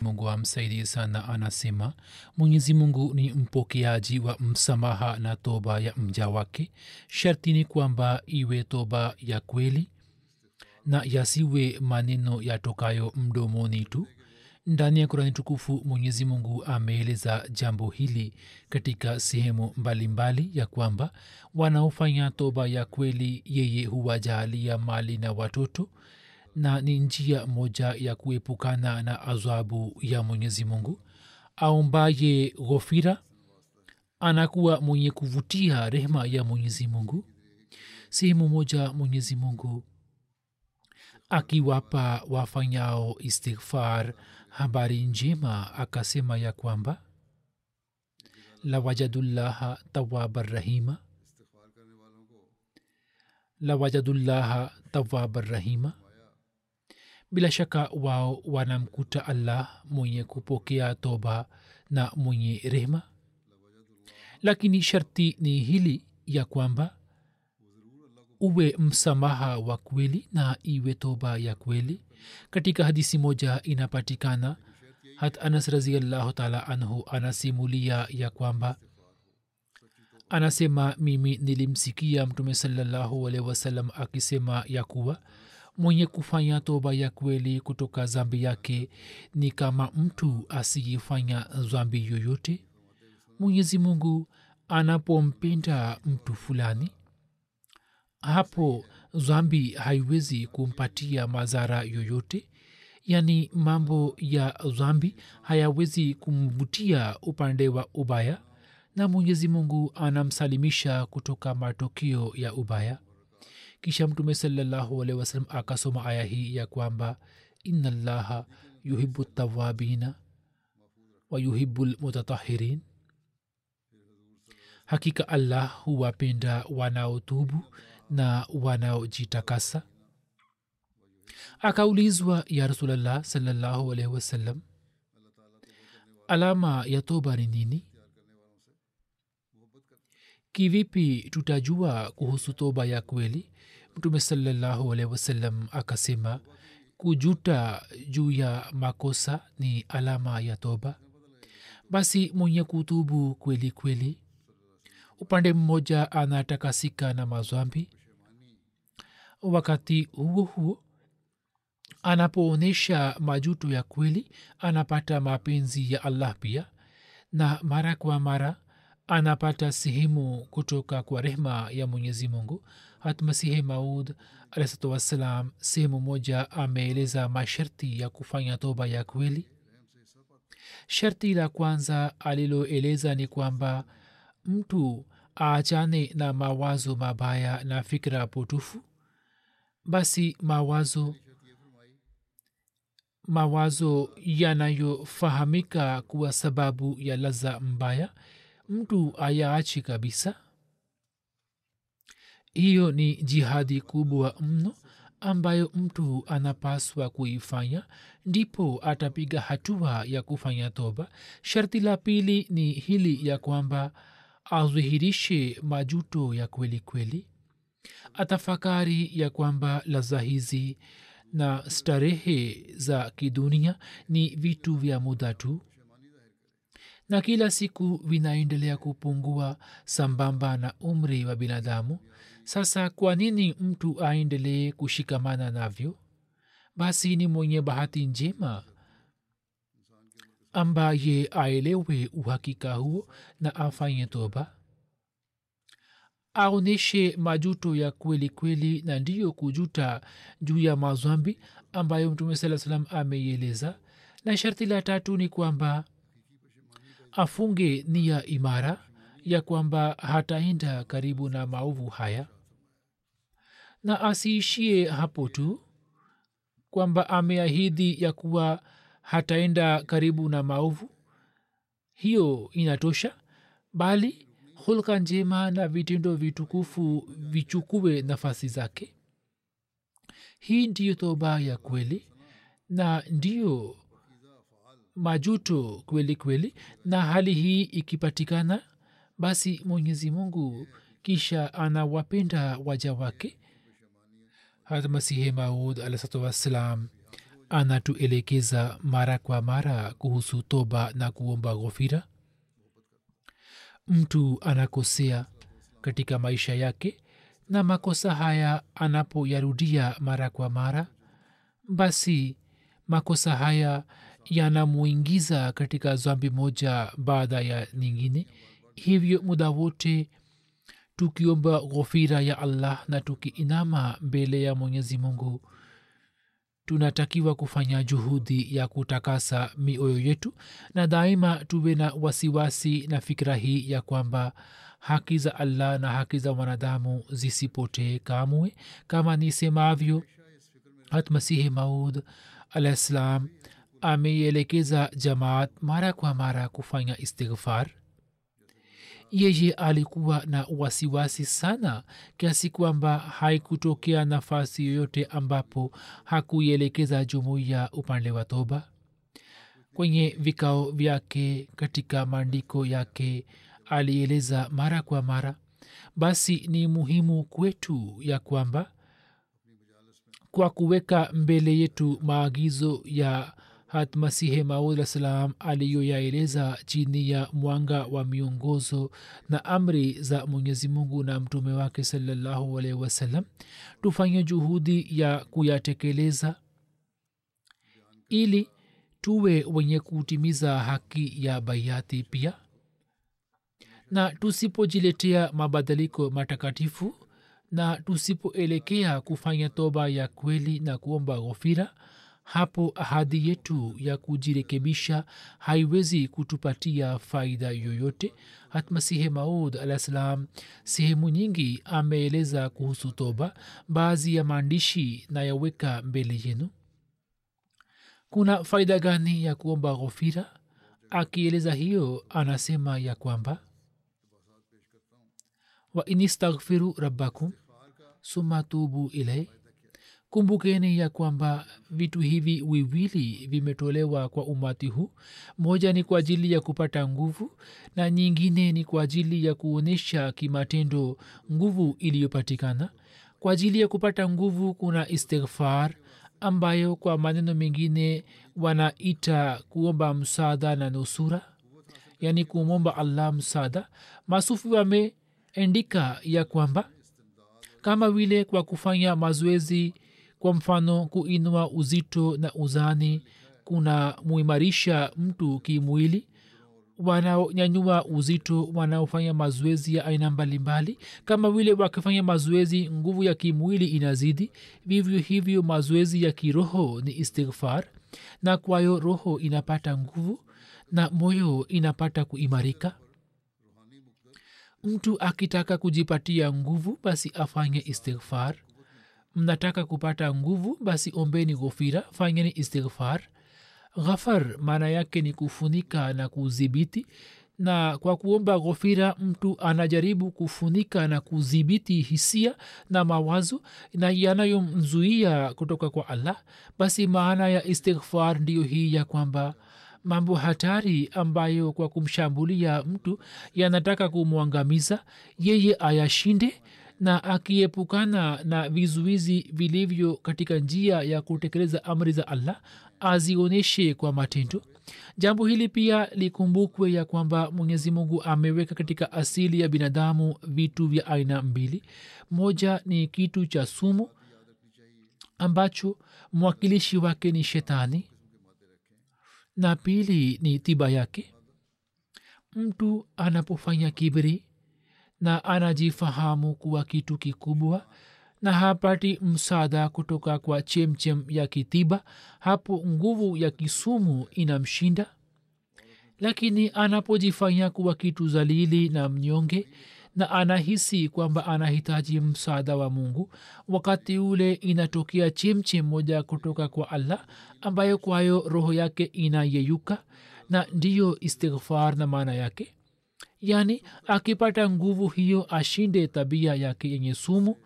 Mungu amsaidie sana anasema mwenyezi mungu ni mpokeaji wa msamaha na toba ya mja wake. Sharti ni kwamba iwe toba ya kweli na yasiwe maneno yatokayo mdomoni tu. Ndani ya kurani tukufu mwenyezi mungu ameeleza jambo hili katika sehemu mbalimbali ya kwamba wanaofanya toba ya kweli yeye huwajalia mali na watoto na ni njia moja ya kuepukana na adhabu ya mwenyezi mungu. Aombaye ghofira anakuwa mwenye kuvutia rehema ya mwenyezi mungu. Sehemu moja mwenyezi mungu akiwapa wafanyao istighfar habari njema akasema ya kwamba lawajadullaha tawaba rahima. Lawajadullaha tawaba rahima bila shaka wao wanamkuta allah mwenye kupokea toba na mwenye rehma lakini sharti ni hili ya kwamba uwe msamaha wa kweli na iwe toba ya kweli. Katika hadisi moja inapatikana hat anas raziallahu taala anhu anasimulia ya kwamba anasema mimi nilimsikia mtume salallahu alehi wasallam akisema ya kuwa mwenye kufanya toba ya kweli kutoka zambi yake ni kama mtu asiyefanya zambi yoyote? Mwenyezi mungu anapompenda mtu fulani hapo zambi haiwezi kumpatia madhara yoyote? Yaani mambo ya zambi hayawezi kumvutia upande wa ubaya? Na mwenyezi mungu anamsalimisha kutoka matokeo ya ubaya kisha mtume salllahualhi wasalam akasoma aya hii ya kwamba ina llaha yuhibu tawabina wa yuhibu lmutatahirin hakika allah huwapenda wanaotubu na wanaojitakasa. Akaulizwa ya rasulllah salallahu alaihi wasallam alama ya toba ni nini kivipi tutajua kuhusu toba ya kweli? Mtume salallahu alaihi wasallam akasema kujuta juu ya makosa ni alama ya toba. Basi mwenye kutubu kweli kweli upande mmoja anatakasika na mazwambi. Wakati huo huo anapoonyesha majuto ya kweli anapata mapenzi ya allah pia. Na mara kwa mara anapata sehemu kutoka kwa rehma ya mwenyezi mungu. Hatmasihi maud alahsatu wassalam sehemu moja ameeleza masharti ya kufanya toba ya kweli. Sharti la kwanza aliloeleza ni kwamba mtu aachane na mawazo mabaya na fikra potofu. Basi mawazo mawazo yanayofahamika kuwa sababu ya laza mbaya mtu ayaachi kabisa. Hiyo ni jihadi kubwa mno ambayo mtu anapaswa kuifanya. Ndipo atapiga hatua ya kufanya toba. Sharti la pili ni hili ya kwamba adhihirishe majuto ya kweli kweli. Atafakari ya kwamba laza hizi na starehe za kidunia ni vitu vya muda tu na kila siku vinaendelea kupungua sambamba na umri wa binadamu. Sasa kwa nini mtu aendelee kushikamana navyo? Basi ni mwenye bahati njema ambaye aelewe uhakika huo na afanye toba. Aonyeshe majuto ya kweli kweli na ndiyo kujuta juu ya mazwambi ambayo mtume saa salam ameieleza. Na sharti la tatu ni kwamba afunge nia imara ya kwamba hataenda karibu na maovu haya. Na asiishie hapo tu kwamba ameahidi ya kuwa hataenda karibu na maovu. Hiyo inatosha bali hulka njema na vitendo vitukufu vichukue nafasi zake. Hii ndiyo toba ya kweli na ndiyo majuto kweli kweli na hali hii ikipatikana basi mwenyezi mungu kisha anawapenda waja wake. Hata masihi maud alahsatu wassalam anatuelekeza mara kwa mara kuhusu toba na kuomba ghofira mtu anakosea katika maisha yake na makosa haya anapoyarudia mara kwa mara basi makosa haya yanamuingiza katika zambi moja baada ya nyingine. Hivyo muda wote tukiomba ghofira ya allah na tukiinama mbele ya mwenyezi mungu tunatakiwa kufanya juhudi ya kutakasa mioyo yetu na daima tuwe na wasiwasi na fikira hii ya kwamba haki za allah na haki za wanadamu zisipotee kamwe. Kama nisemavyo hatmasihi maud alah ssalam ameielekeza jamaat mara kwa mara kufanya istighfar. Yeye alikuwa na wasiwasi sana kiasi kwamba haikutokea nafasi yoyote ambapo hakuielekeza jumuiya upande wa toba. Kwenye vikao vyake katika maandiko yake alieleza mara kwa mara basi ni muhimu kwetu ya kwamba kwa kuweka mbele yetu maagizo ya hatmasihe maud salam aliyoyaeleza chini ya mwanga wa miongozo na amri za mwenyezi mungu na mtume wake salallahu alaihi wasallam. Tufanye juhudi ya kuyatekeleza ili tuwe wenye kutimiza haki ya baiati pia. Na tusipojiletea mabadiliko matakatifu na tusipoelekea kufanya toba ya kweli na kuomba ghofira hapo ahadi yetu ya kujirekebisha haiwezi kutupatia faida yoyote. Hatmasihe maud alah salam sehemu nyingi ameeleza kuhusu toba. Baadhi ya maandishi nayaweka mbele yenu. Kuna faida gani ya kuomba ghofira akieleza hiyo anasema ya kwamba wa inistaghfiru rabbakum suma tubu ilai kumbukeni ya kwamba vitu hivi wiwili vimetolewa kwa umati huu. Moja ni kwa ajili ya kupata nguvu na nyingine ni kwa ajili ya kuonyesha kimatendo nguvu iliyopatikana. Kwa ajili ya kupata nguvu kuna istighfar ambayo kwa maneno mengine wanaita kuomba msaada na nusura yaani kumwomba allah msaada. Masufi wameendika ya kwamba kama vile kwa kufanya mazoezi kwa mfano kuinua uzito na uzani kuna muimarisha mtu kimwili. Wanaonyanyua uzito wanaofanya mazoezi ya aina mbalimbali. Kama vile wakifanya mazoezi nguvu ya kimwili inazidi. Vivyo hivyo mazoezi ya kiroho ni istighfar. Na kwayo roho inapata nguvu na moyo inapata kuimarika. Mtu akitaka kujipatia nguvu basi afanye istighfar mnataka kupata nguvu basi ombeni ghofira fanyeni istighfar. Ghafar maana yake ni kufunika na kudhibiti na kwa kuomba ghofira mtu anajaribu kufunika na kudhibiti hisia na mawazo na yanayomzuia kutoka kwa allah. Basi maana ya istighfar ndiyo hii ya kwamba mambo hatari ambayo kwa kumshambulia mtu yanataka kumwangamiza yeye ayashinde na akiepukana na vizuizi vilivyo katika njia ya kutekeleza amri za allah azionyeshe kwa matendo. Jambo hili pia likumbukwe ya kwamba mwenyezi mungu ameweka katika asili ya binadamu vitu vya aina mbili. Moja ni kitu cha sumu ambacho mwakilishi wake ni shetani. Na pili ni tiba yake. Mtu anapofanya kibri na anajifahamu kuwa kitu kikubwa na hapati msaada kutoka kwa chemchem ya kitiba hapo nguvu ya kisumu inamshinda. Lakini anapojifanya kuwa kitu zalili na mnyonge na anahisi kwamba anahitaji msaada wa mungu wakati ule inatokea chemchem moja kutoka kwa allah ambayo kwayo roho yake inayeyuka na ndiyo istighfar na maana yake yaani akipata nguvu hiyo ashinde tabia yake yenye sumu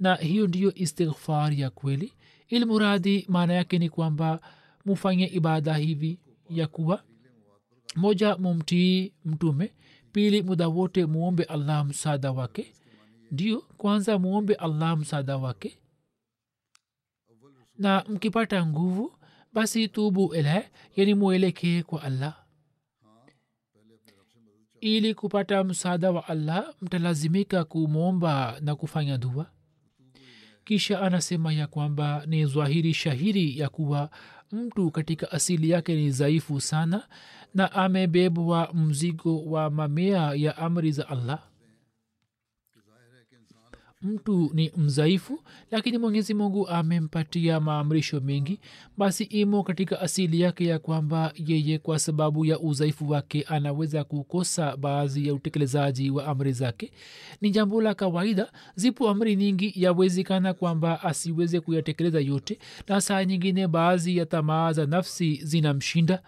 na hiyo ndiyo istighfar ya kweli. Ilmuradhi maana yake ni kwamba mufanye ibada hivi ya kuwa moja mumtii mtume pili muda wote muombe allah msaada wake. Ndio kwanza muombe allah msaada wake. Na mkipata nguvu basi tubu ilahe yani mwelekee kwa allah ili kupata msaada wa allah mtalazimika kumwomba na kufanya dua. Kisha anasema ya kwamba ni zwahiri shahiri ya kuwa mtu katika asili yake ni dhaifu sana na amebebwa mzigo wa mamea ya amri za allah mtu ni mzaifu lakini mwenyezi mungu amempatia maamrisho mengi. Basi imo katika asili yake ya kwamba yeye kwa sababu ya udhaifu wake anaweza kukosa baadhi ya utekelezaji wa amri zake. Ni jambo la kawaida zipo amri nyingi yawezekana kwamba asiweze kuyatekeleza yote na saa nyingine baadhi ya tamaa za nafsi zinamshinda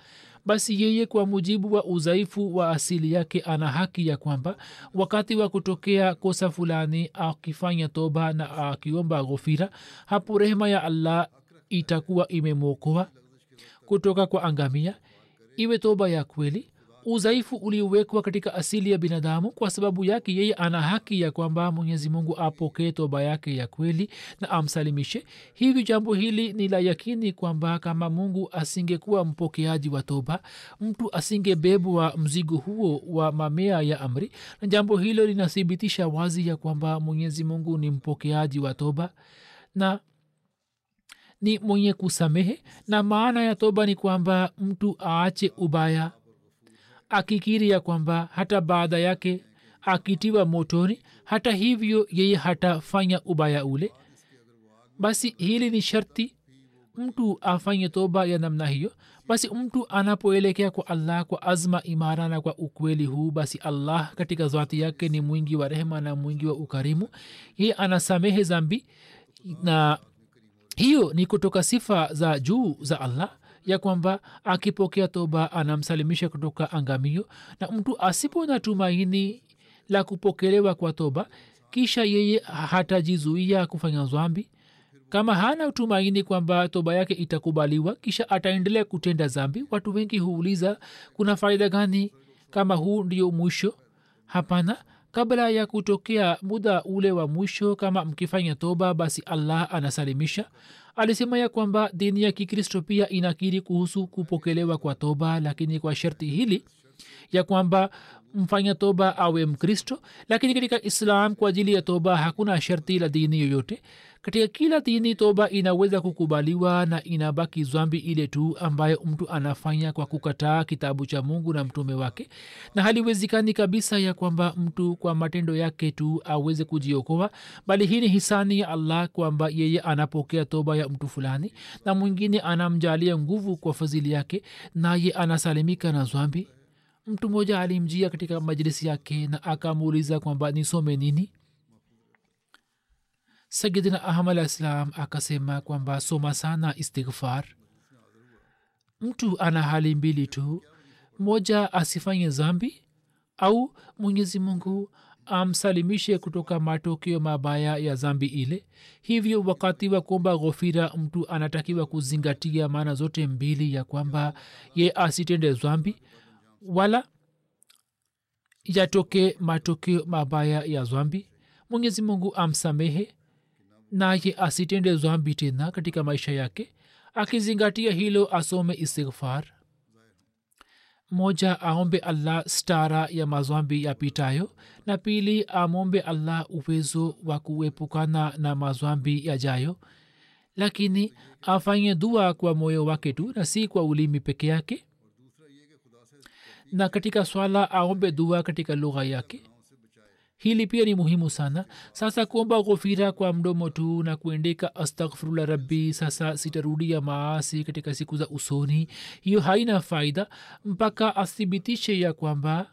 basi yeye kwa mujibu wa udhaifu wa asili yake ana haki ya kwamba wakati wa kutokea kosa fulani akifanya toba na akiomba ghofira hapo rehema ya allah itakuwa imemwokoa kutoka kwa angamia. Iwe toba ya kweli udhaifu uliowekwa katika asili ya binadamu kwa sababu yake yeye ana haki ya kwamba mwenyezi mungu apokee toba yake ya kweli na amsalimishe. Hivyo jambo hili ni la yakini kwamba kama mungu asingekuwa mpokeaji wa toba mtu asingebebwa mzigo huo wa mamea ya amri. Na jambo hilo linathibitisha wazi ya kwamba mwenyezi mungu ni mpokeaji wa toba na ni mwenye kusamehe. Na maana ya toba ni kwamba mtu aache ubaya akikiri ya kwamba hata baada yake akitiwa motoni hata hivyo yeye hatafanya ubaya ule. Basi hili ni sharti mtu afanye toba ya namna hiyo. Basi mtu anapoelekea kwa allah kwa azma imara na kwa ukweli huu basi allah katika zati yake ni mwingi wa rehema na mwingi wa ukarimu. Yeye anasamehe zambi na hiyo ni kutoka sifa za juu za allah ya kwamba akipokea toba anamsalimisha kutoka angamio na mtu asipo na tumaini la kupokelewa kwa toba kisha yeye hatajizuia kufanya zambi kama hana tumaini kwamba toba yake itakubaliwa kisha ataendelea kutenda zambi watu wengi huuliza kuna faida gani? Kama huu ndio mwisho? Hapana. Kabla ya kutokea muda ule wa mwisho kama mkifanya toba basi allah anasalimisha alisema ya kwamba dini ya kikristo pia inakiri kuhusu kupokelewa kwa toba lakini kwa sharti hili ya kwamba mfanya toba awe mkristo lakini katika islam kwa ajili ya toba hakuna sharti la dini yoyote. Katika kila dini toba inaweza kukubaliwa na inabaki zwambi ile tu ambayo mtu anafanya kwa kukataa kitabu cha mungu na mtume wake. Na haliwezekani kabisa ya kwamba mtu kwa matendo yake tu aweze kujiokoa bali hii ni hisani ya allah kwamba yeye anapokea toba ya mtu fulani na mwingine anamjalia nguvu kwa fadhili yake naye anasalimika na zwambi mtu mmoja alimjia katika majlisi yake na akamuuliza kwamba nisome nini? Sayidina ahmad alah ssalam akasema kwamba soma sana istighfar. Mtu ana hali mbili tu. Moja asifanye zambi au mwenyezi mungu amsalimishe kutoka matokeo mabaya ya zambi ile. Hivyo wakati wa kuomba ghofira mtu anatakiwa kuzingatia maana zote mbili ya kwamba ye asitende zambi wala yatoke matokeo mabaya ya zwambi mwenyezi mungu amsamehe naye asitende dhambi tena katika maisha yake akizingatia hilo asome istighfar. Moja aombe allah stara ya mazwambi yapitayo na pili amombe allah uwezo wa kuepukana na mazwambi yajayo. Lakini afanye dua kwa moyo wake tu na si kwa ulimi peke yake na katika swala aombe dua katika lugha yake. Hili pia ni muhimu sana. Sasa kuomba ghofira kwa mdomo tu na kuendeka astaghfirullah rabbi sasa sitarudia maasi katika siku za usoni. Hiyo haina faida mpaka athibitishe ya kwamba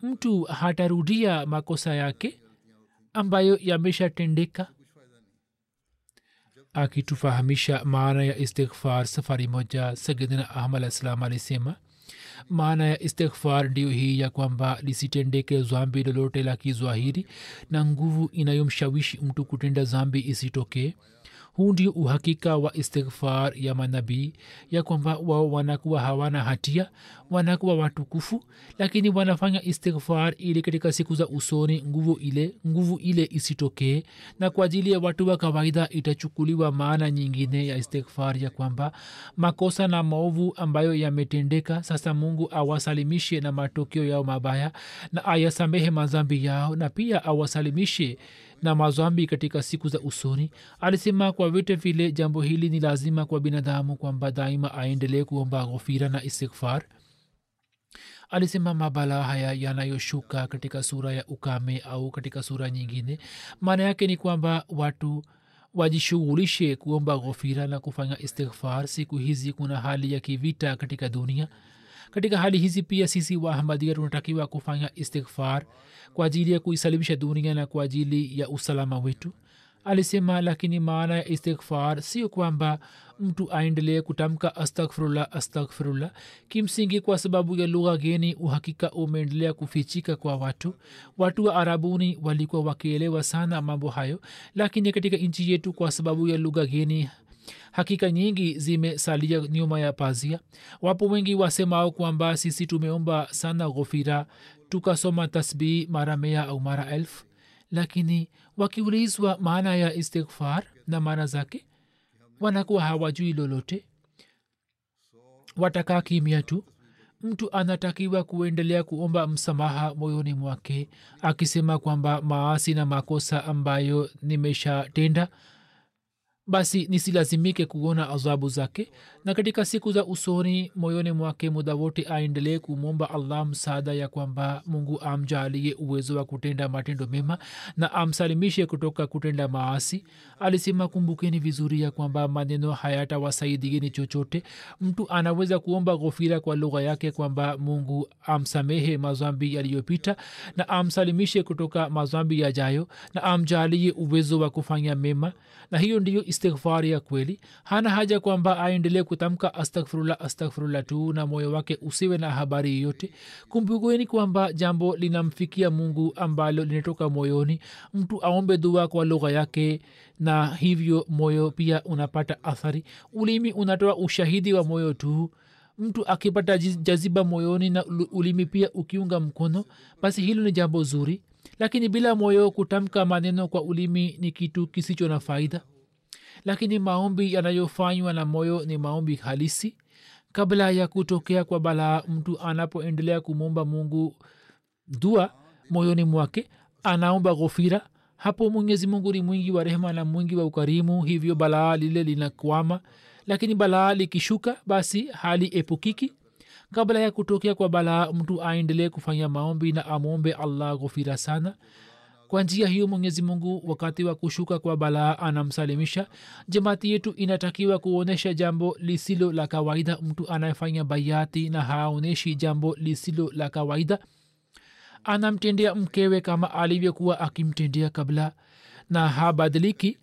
mtu hatarudia makosa yake ambayo yameshatendeka. Akitufahamisha maana ya istighfar safari moja sayidina ahmad alah salam alisema maana ya istighfar ndio hii ya kwamba lisitendeke zambi lolote la kizwahiri na nguvu inayomshawishi mtu kutenda zambi isitokee huu ndio uhakika wa istighfar ya manabii ya kwamba wao wanakuwa hawana hatia wanakuwa watukufu lakini wanafanya istighfar ili katika siku za usoni nguvu ile nguvu ile isitokee na kwa ajili ya watu wa kawaida itachukuliwa maana nyingine ya istighfar ya kwamba makosa na maovu ambayo yametendeka sasa mungu awasalimishe na matokeo yao mabaya na ayasamehe mazambi yao na pia awasalimishe na mazambi katika siku za usoni alisema kwa vyote vile jambo hili ni lazima kwa binadamu kwamba daima aendelee kuomba ghofira na istighfar. Alisema mabala haya yanayoshuka katika sura ya ukame au katika sura nyingine maana yake ni kwamba watu wajishughulishe kuomba ghofira na kufanya istighfar. Siku hizi kuna hali ya kivita katika dunia katika hali hizi pia sisi waahmadia tunatakiwa kufanya istighfar kwa ajili ya kuisalimisha dunia na kwa ajili ya usalama wetu. Alisema lakini maana ya istighfar sio kwamba mtu aendelee kutamka astaghfirullah astaghfirullah. Kimsingi kwa sababu ya lugha geni uhakika umeendelea kufichika kwa watu. Watu wa arabuni walikuwa wakielewa sana mambo hayo. Lakini katika nchi yetu kwa sababu ya lugha geni hakika nyingi zimesalia nyuma ya pazia. Wapo wengi wasemao kwamba sisi tumeomba sana ghofira tukasoma tasbii mara mea au mara elfu. Lakini wakiulizwa maana ya istighfar na maana zake wanakuwa hawajui lolote. Watakaa kimya tu. Mtu anatakiwa kuendelea kuomba msamaha moyoni mwake akisema kwamba maasi na makosa ambayo nimeshatenda basi nisilazimike kuona adhabu zake na katika siku za usoni moyoni mwake muda wote aendelee kumwomba allah msaada ya kwamba mungu amjalie uwezo wa kutenda matendo mema na amsalimishe kutoka kutenda maasi. Alisema kumbukeni vizuri ya kwamba maneno hayatawasaidieni chochote. Mtu anaweza kuomba ghofira kwa lugha yake kwamba mungu amsamehe mazambi yaliyopita na amsalimishe kutoka mazambi yajayo na amjalie uwezo wa kufanya mema. Na hiyo ndiyo istighfar ya kweli. Hana haja kwamba aendelee kutamka astaghfirullah astaghfirullah tu na moyo wake usiwe na habari yoyote. Kumbukeni kwamba jambo linamfikia mungu ambalo linatoka moyoni. Mtu aombe dua kwa lugha yake na hivyo moyo pia unapata athari. Ulimi unatoa ushahidi wa moyo tu. Mtu akipata jaziba moyoni na ulimi pia ukiunga mkono basi hilo ni jambo zuri. Lakini bila moyo kutamka maneno kwa ulimi ni kitu kisicho na faida lakini maombi yanayofanywa na moyo ni maombi halisi. Kabla ya kutokea kwa balaa mtu anapoendelea kumwomba mungu dua moyoni mwake anaomba ghofira hapo mwenyezi mungu ni mwingi wa rehema na mwingi wa ukarimu hivyo balaa lile linakwama. Lakini balaa likishuka basi hali epukiki. Kabla ya kutokea kwa balaa mtu aendelee kufanya maombi na amwombe allah ghofira sana kwa njia hiyo mwenyezi mungu wakati wa kushuka kwa balaa anamsalimisha. Jamaati yetu inatakiwa kuonyesha jambo lisilo la kawaida. Mtu anayefanya bayati na haonyeshi jambo lisilo la kawaida anamtendea mkewe kama alivyokuwa akimtendea kabla na habadiliki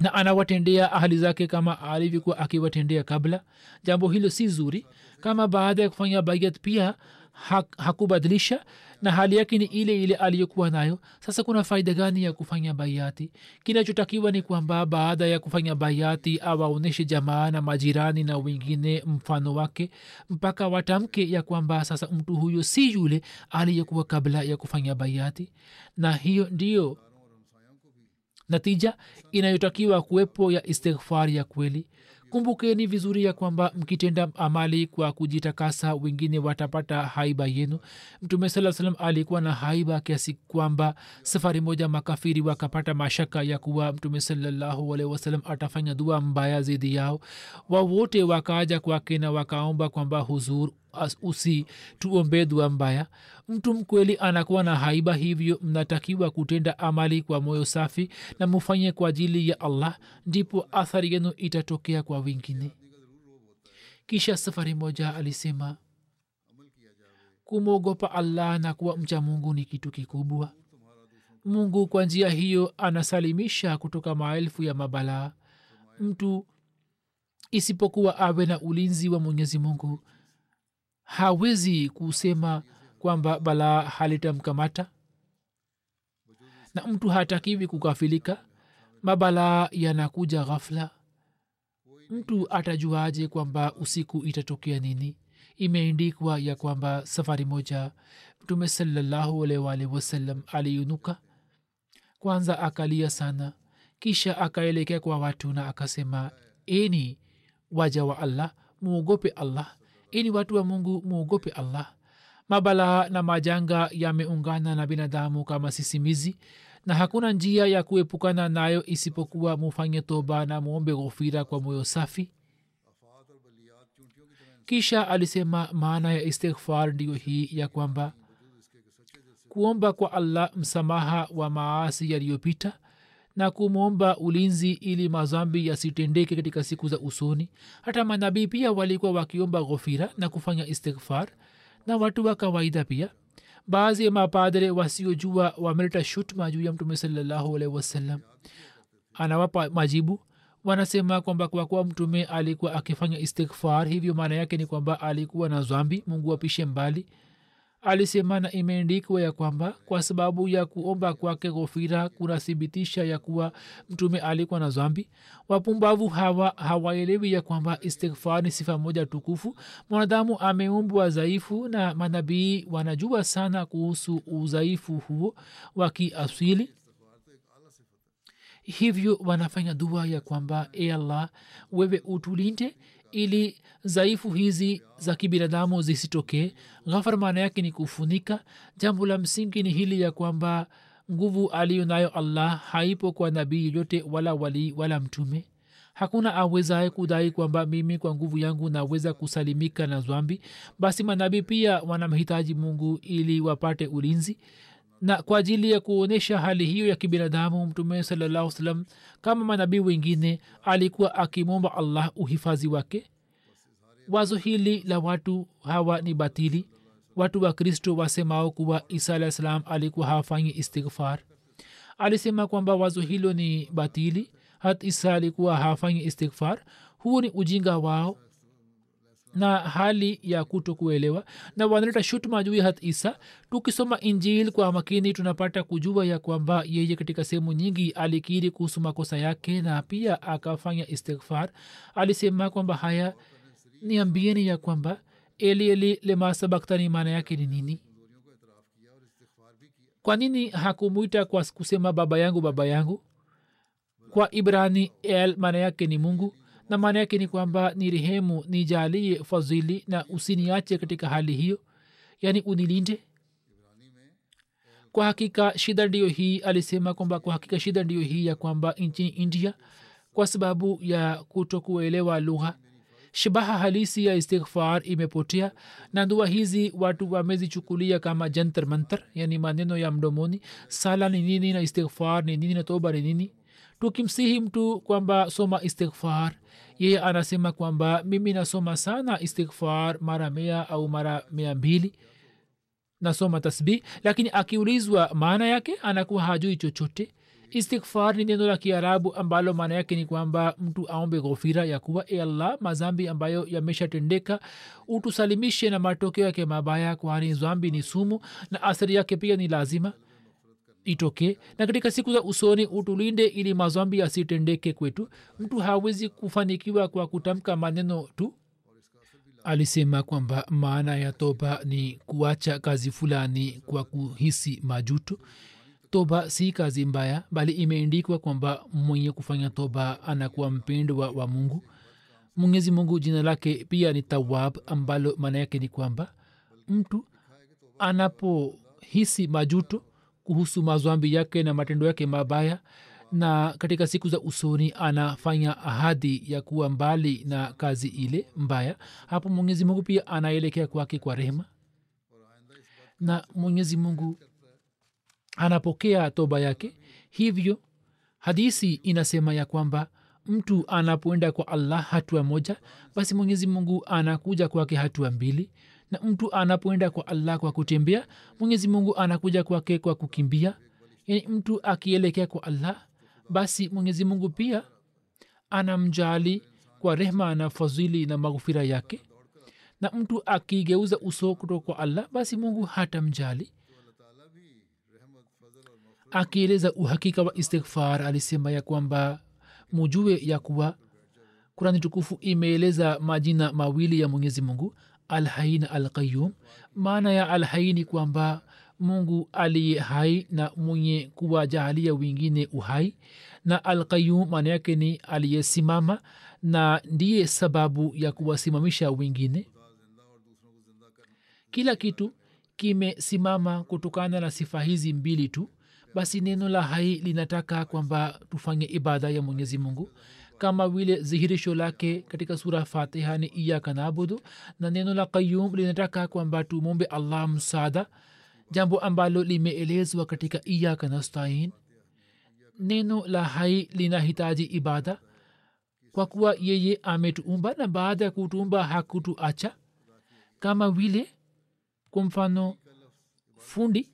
na anawatendea ahali zake kama alivyokuwa akiwatendea kabla. Jambo hilo si zuri. Kama baada ya kufanya bayat pia hak, hakubadilisha na hali yake ni ile ile aliyokuwa nayo. Sasa kuna faida gani ya kufanya bayati? Kinachotakiwa ni kwamba baada ya kufanya bayati awaonyeshe jamaa na majirani na wengine mfano wake mpaka watamke ya kwamba sasa mtu huyo si yule aliyekuwa kabla ya kufanya bayati. Na hiyo ndiyo natija inayotakiwa kuwepo ya istighfar ya kweli kumbukeni vizuri ya kwamba mkitenda amali kwa kujitakasa wengine watapata haiba yenu. Mtume saa salam alikuwa na haiba kiasi kwamba safari moja makafiri wakapata mashaka ya kuwa mtume salallahu wasalam atafanya dua mbaya zidi yao. Wawote wakaaja kwake na wakaomba kwamba huzur usi tuombee dua mbaya. Mtu mkweli anakuwa na haiba hivyo mnatakiwa kutenda amali kwa moyo safi na mufanye kwa ajili ya allah ndipo athari yenu itatokea kwa wengine. Kisha safari moja alisema kumwogopa allah na kuwa mcha mungu ni kitu kikubwa. Mungu kwa njia hiyo anasalimisha kutoka maelfu ya mabalaa. Mtu isipokuwa awe na ulinzi wa mwenyezi mungu hawezi kusema kwamba balaa halitamkamata? Na mtu hatakiwi kukafilika mabalaa yanakuja ghafla. Mtu atajuaje kwamba usiku itatokea nini? Imeendikwa ya kwamba safari moja mtume salallahu alwalhi wasallam aliinuka kwanza akalia sana kisha akaelekea kwa watu na akasema eni waja wa allah muogope allah eni watu wa mungu muogope allah. Mabalaa na majanga yameungana na binadamu kama sisimizi na hakuna njia ya kuepukana nayo isipokuwa mufanye toba na muombe ghofira kwa moyo safi. Kisha alisema maana ya istighfar ndiyo hii ya kwamba kuomba kwa allah msamaha wa maasi yaliyopita na kumwomba ulinzi ili mazambi yasitendeke katika siku za usoni. Hata manabii pia walikuwa wakiomba ghofira na kufanya istighfar na watu wa kawaida pia. Baadhi ya mapadre wasiojua wameleta shutma juu ya mtume salallahu wasallam. Anawapa majibu wanasema kwamba kwa kuwa mtume alikuwa akifanya istighfar hivyo maana yake ni kwamba alikuwa na zambi mungu apishe mbali alisema na imeendikwa ya kwamba kwa sababu ya kuomba kwake ghofira kunathibitisha ya kuwa mtume alikuwa na zambi wapumbavu hawa hawaelewi ya kwamba istighfar ni sifa moja tukufu. Mwanadamu ameumbwa dhaifu na manabii wanajua sana kuhusu udhaifu huo wa kiasili. Hivyo wanafanya dua ya kwamba e allah wewe utulinde ili dhaifu hizi za kibinadamu zisitokee. Ghafar maana yake ni kufunika. Jambo la msingi ni hili ya kwamba nguvu aliyo nayo allah haipo kwa nabii yoyote wala walii wala mtume. Hakuna awezaye kudai kwamba mimi kwa nguvu yangu naweza kusalimika na zwambi basi manabii pia wanamhitaji mungu ili wapate ulinzi na kwa ajili ya kuonyesha hali hiyo ya kibinadamu mtume salallahu salam kama manabii wengine alikuwa akimwomba allah uhifadhi wake. Wazo hili la watu hawa ni batili. Watu wa kristo wasemao kuwa isa alah salam alikuwa hafanyi istighfar. Alisema kwamba wazo hilo ni batili. Hat isa alikuwa hafanyi istighfar. Huu ni ujinga wao na hali ya kuto kuelewa na wanaleta shutuma juu ya hat isa. Tukisoma injil kwa makini tunapata kujua ya kwamba yeye katika sehemu nyingi alikiri kuhusu makosa yake na pia akafanya istighfar. Alisema kwamba haya niambieni ya kwamba eli eli lema sabaktani maana yake ni nini? Kwa nini hakumwita kwa kusema baba yangu baba yangu kwa ibrani el maana yake ni mungu na maana yake ni kwamba ni rehemu nijalie fadhili na usiniache katika hali hiyo. Yaani unilinde. Kwa hakika shida ndiyo hii alisema kwamba kwa hakika shida ndiyo hii ya kwamba nchini india kwa sababu ya kutokuelewa lugha. Shabaha halisi ya istighfar imepotea na dua hizi watu wamezichukulia kama jantar mantar yani maneno ya mdomoni. Sala ni nini na istighfar ni nini na toba ni nini tukimsihi mtu kwamba soma istighfar. Yeye anasema kwamba mimi nasoma sana istighfar mara mia au mara mia mbili. Nasoma tasbih lakini akiulizwa maana yake anakuwa hajui chochote. Istighfar ni neno la kiarabu ambalo maana yake ni kwamba mtu aombe ghofira ya kuwa e allah mazambi ambayo yameshatendeka utusalimishe na matokeo yake mabaya kwani zambi ni sumu na athari yake pia ni lazima itokee na katika siku za usoni utulinde ili mazambi yasitendeke kwetu. Mtu hawezi kufanikiwa kwa kutamka maneno tu. Alisema kwamba maana ya toba ni kuacha kazi fulani kwa kuhisi majuto. Toba si kazi mbaya bali imeendikwa kwamba mwenye kufanya toba anakuwa mpendwa wa mungu. Mwenyezi mungu jina lake pia ni tawab ambalo maana yake ni kwamba mtu anapohisi majuto kuhusu mazwambi yake na matendo yake mabaya na katika siku za usoni anafanya ahadi ya kuwa mbali na kazi ile mbaya. Hapo mwenyezi mungu pia anaelekea kwake kwa rehema. Na mwenyezi mungu anapokea toba yake. Hivyo hadisi inasema ya kwamba mtu anapoenda kwa allah hatua moja basi mwenyezi mungu anakuja kwake hatua mbili na mtu anapoenda kwa allah kwa kutembea mwenyezi mungu anakuja kwake kwa kukimbia. Yani mtu akielekea kwa allah basi mwenyezi mungu pia anamjali kwa rehma na fadhili na maghufira yake. Na mtu akigeuza uso kutoka kwa allah basi mungu hatamjali. Akieleza uhakika wa istighfar alisema ya kwamba mujue ya kuwa kurani tukufu imeeleza majina mawili ya mwenyezi mungu alhai na alqayum maana ya alhai ni kwamba mungu aliye hai na mwenye kuwajahalia wengine uhai. Na alqayum maana yake ni aliyesimama na ndiye sababu ya kuwasimamisha wengine. Kila kitu kimesimama kutokana na sifa hizi mbili tu. Basi neno la hai linataka kwamba tufanye ibada ya mwenyezi mungu kama vile dhihirisho lake katika sura fatiha ni iyaka nabudu. Na neno la qayum linataka kwamba tumombe allah msaada jambo ambalo limeelezwa katika iyaka nastain. Neno la hai linahitaji ibada kwa kuwa yeye ametuumba na baada ya kutuumba hakutuacha. Kama vile kwa mfano fundi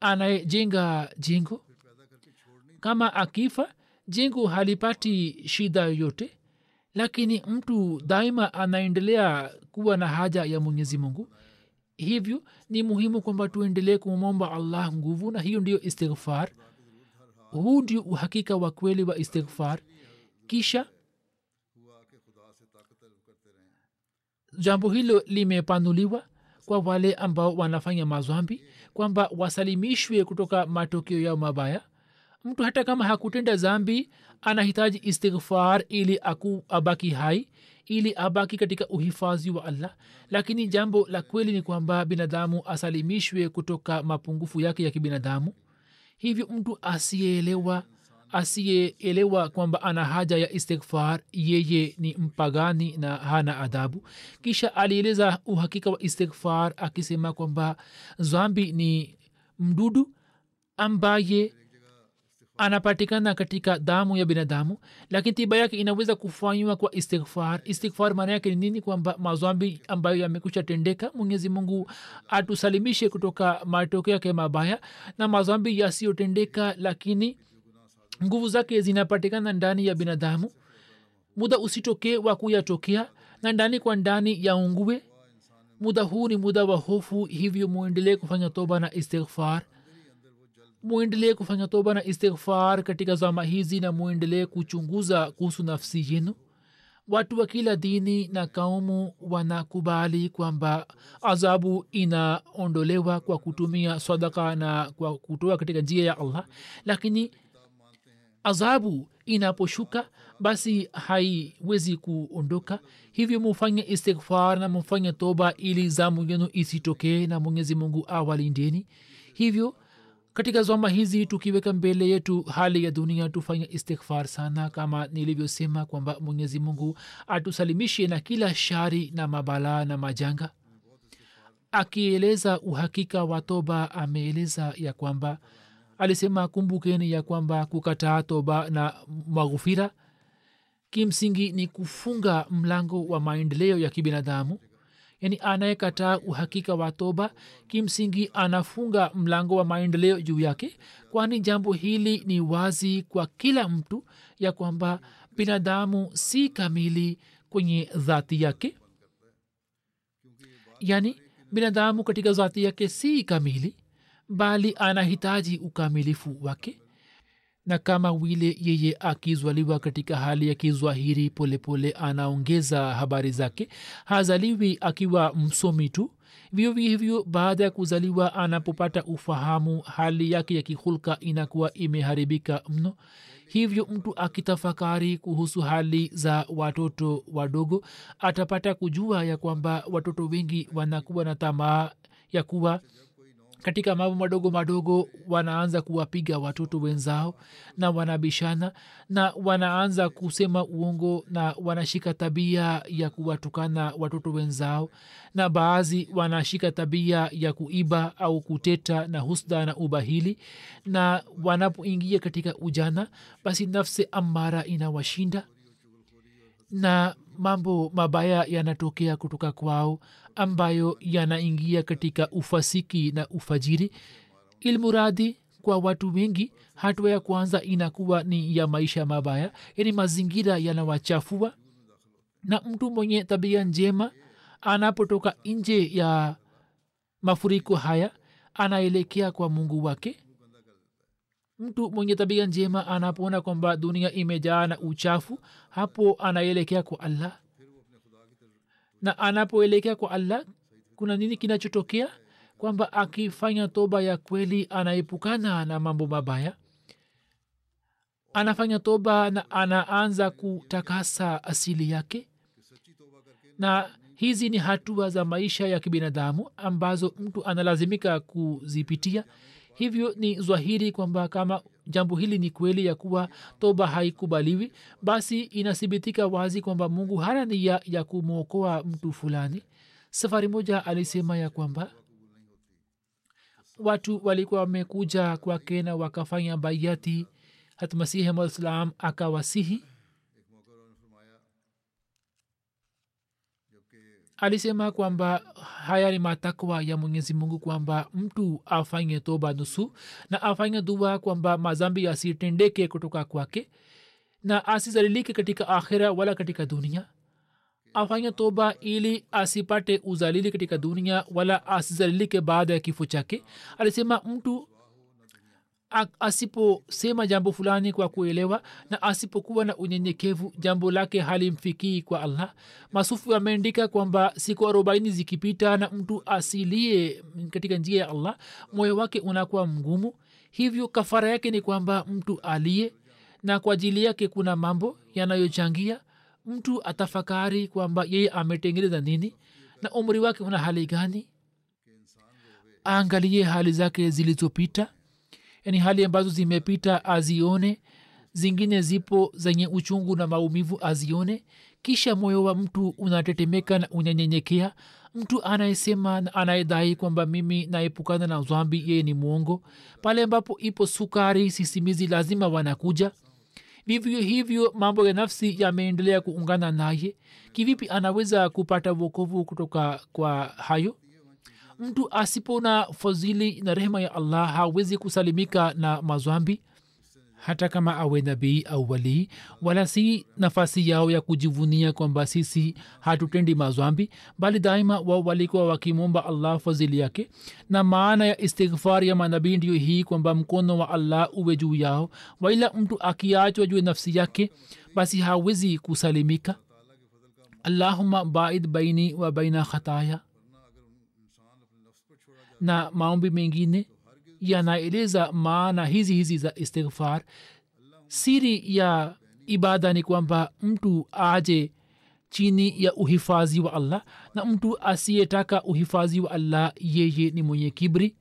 anayejenga jengo. Kama akifa jengo halipati shida yoyote lakini mtu daima anaendelea kuwa na haja ya mwenyezi mungu. Hivyo ni muhimu kwamba tuendelee kumwomba allah nguvu na hiyo ndiyo istighfar. Huu ndio uhakika wa kweli wa istighfar. Kisha jambo hilo limepanuliwa kwa wale ambao wanafanya mazwambi kwamba wasalimishwe kutoka matokeo yao mabaya mtu hata kama hakutenda zambi anahitaji istighfar ili aku abaki hai ili abaki katika uhifadhi wa allah. Lakini jambo la kweli ni kwamba binadamu asalimishwe kutoka mapungufu yake ya kibinadamu. Hivyo mtu asiyeelewa asiyeelewa kwamba ana haja ya istighfar yeye ni mpagani na hana adhabu. Kisha alieleza uhakika wa istighfar akisema kwamba zambi ni mdudu ambaye anapatikana katika damu ya binadamu lakini tiba yake inaweza kufanywa kwa istighfar. Istighfar maana yake ni nini? Kwamba mazambi ambayo yamekusha tendeka mwenyezi mungu atusalimishe kutoka matokeo yake mabaya na mazambi yasiyotendeka lakini nguvu zake zinapatikana ndani ya binadamu. Muda usitokee wa kuyatokea na ndani kwa ndani yaungue. Muda huu ni muda wa hofu hivyo mwendelee kufanya toba na istighfar mwendelee kufanya toba na istighfar katika zama hizi na mwendelee kuchunguza kuhusu nafsi yenu. Watu wa kila dini na kaumu wanakubali kwamba adhabu inaondolewa kwa kutumia sadaka na kwa kutoa katika njia ya allah. Lakini adhabu inaposhuka basi haiwezi kuondoka. Hivyo mufanye istighfar na mufanye toba ili zamu yenu isitokee na mwenyezi mungu awalindeni. Hivyo katika zama hizi tukiweka mbele yetu hali ya dunia tufanye istighfar sana. Kama nilivyosema kwamba mwenyezi mungu atusalimishe na kila shari na mabalaa na majanga. Akieleza uhakika wa toba ameeleza ya kwamba alisema kumbukeni ya kwamba kukataa toba na maghufira kimsingi ni kufunga mlango wa maendeleo ya kibinadamu yaani anayekataa uhakika wa toba kimsingi anafunga mlango wa maendeleo juu yake kwani jambo hili ni wazi kwa kila mtu ya kwamba binadamu si kamili kwenye dhati yake. Yaani binadamu katika dhati yake si kamili bali anahitaji ukamilifu wake na kama wile yeye akizwaliwa katika hali ya kizwahiri polepole anaongeza habari zake. Hazaliwi akiwa msomi tu. Vivyo hivyo baada ya kuzaliwa anapopata ufahamu hali yake ya kihulka inakuwa imeharibika mno. Hivyo mtu akitafakari kuhusu hali za watoto wadogo atapata kujua ya kwamba watoto wengi wanakuwa na tamaa ya kuwa katika mambo madogo madogo wanaanza kuwapiga watoto wenzao na wanabishana na wanaanza kusema uongo na wanashika tabia ya kuwatukana watoto wenzao na baadhi wanashika tabia ya kuiba au kuteta na husda na ubahili na wanapoingia katika ujana basi nafsi amara inawashinda na mambo mabaya yanatokea kutoka kwao ambayo yanaingia katika ufasiki na ufajiri. Ilmuradhi kwa watu wengi hatua ya kwanza inakuwa ni ya maisha mabaya yani mazingira yanawachafua. Na mtu mwenye tabia njema anapotoka nje ya mafuriko haya anaelekea kwa mungu wake mtu mwenye tabia njema anapoona kwamba dunia imejaa na uchafu hapo anaelekea kwa allah. Na anapoelekea kwa allah kuna nini kinachotokea? Kwamba akifanya toba ya kweli anaepukana na mambo mabaya. Anafanya toba na anaanza kutakasa asili yake. Na hizi ni hatua za maisha ya kibinadamu ambazo mtu analazimika kuzipitia hivyo ni zwahiri kwamba kama jambo hili ni kweli ya kuwa toba haikubaliwi basi inathibitika wazi kwamba mungu hana nia ya kumwokoa mtu fulani. Safari moja alisema ya kwamba watu walikuwa wamekuja kwake na wakafanya baiati hatmasihi malislam akawasihi alisema kwamba haya ni matakwa ya mwenyezi mungu kwamba mtu afanye toba nusu na afanye dua kwamba mazambi yasitendeke kutoka kwake na asizalilike katika akhira wala katika dunia. Afanye toba ili asipate uzalili katika dunia wala asizalilike baada ya kifo chake. Alisema mtu asiposema jambo fulani kwa kuelewa na asipokuwa na unyenyekevu jambo lake halimfikii kwa allah. Masufu ameandika kwamba siku arobaini zikipita na mtu asilie katika njia ya allah moyo wake unakuwa mgumu. Hivyo kafara yake ni kwamba mtu aliye na kwa ajili yake kuna mambo yanayochangia. Mtu atafakari kwamba yeye ametengeneza nini na umri wake una hali gani. Aangalie hali zake zilizopita yani hali ambazo zimepita azione zingine zipo zenye uchungu na maumivu azione. Kisha moyo wa mtu unatetemeka na unanyenyekea. Mtu anayesema na anayedai kwamba mimi naepukana na zambi yeye ni mwongo. Pale ambapo ipo sukari sisimizi lazima wanakuja. Vivyo hivyo mambo ya nafsi yameendelea kuungana naye. Kivipi anaweza kupata wokovu kutoka kwa hayo mtu asipona fadhili na rehema ya allah hawezi kusalimika na mazwambi hata kama awe nabii au walii wala si nafasi yao ya kujivunia kwamba sisi hatutendi mazwambi bali daima wao walikuwa wakimwomba allah fadhili yake. Na maana ya istighfar ya manabii ndiyo hii kwamba mkono wa allah uwe juu yao waila mtu akiachwa juu nafsi yake basi hawezi kusalimika. Allahuma baid baini wa baina khataya na maombi mengine yanaeleza maana hizi hizi za istighfar. Siri ya ibada ni kwamba mtu aje chini ya uhifadhi wa allah na mtu asiyetaka uhifadhi wa allah yeye ni mwenye kibri.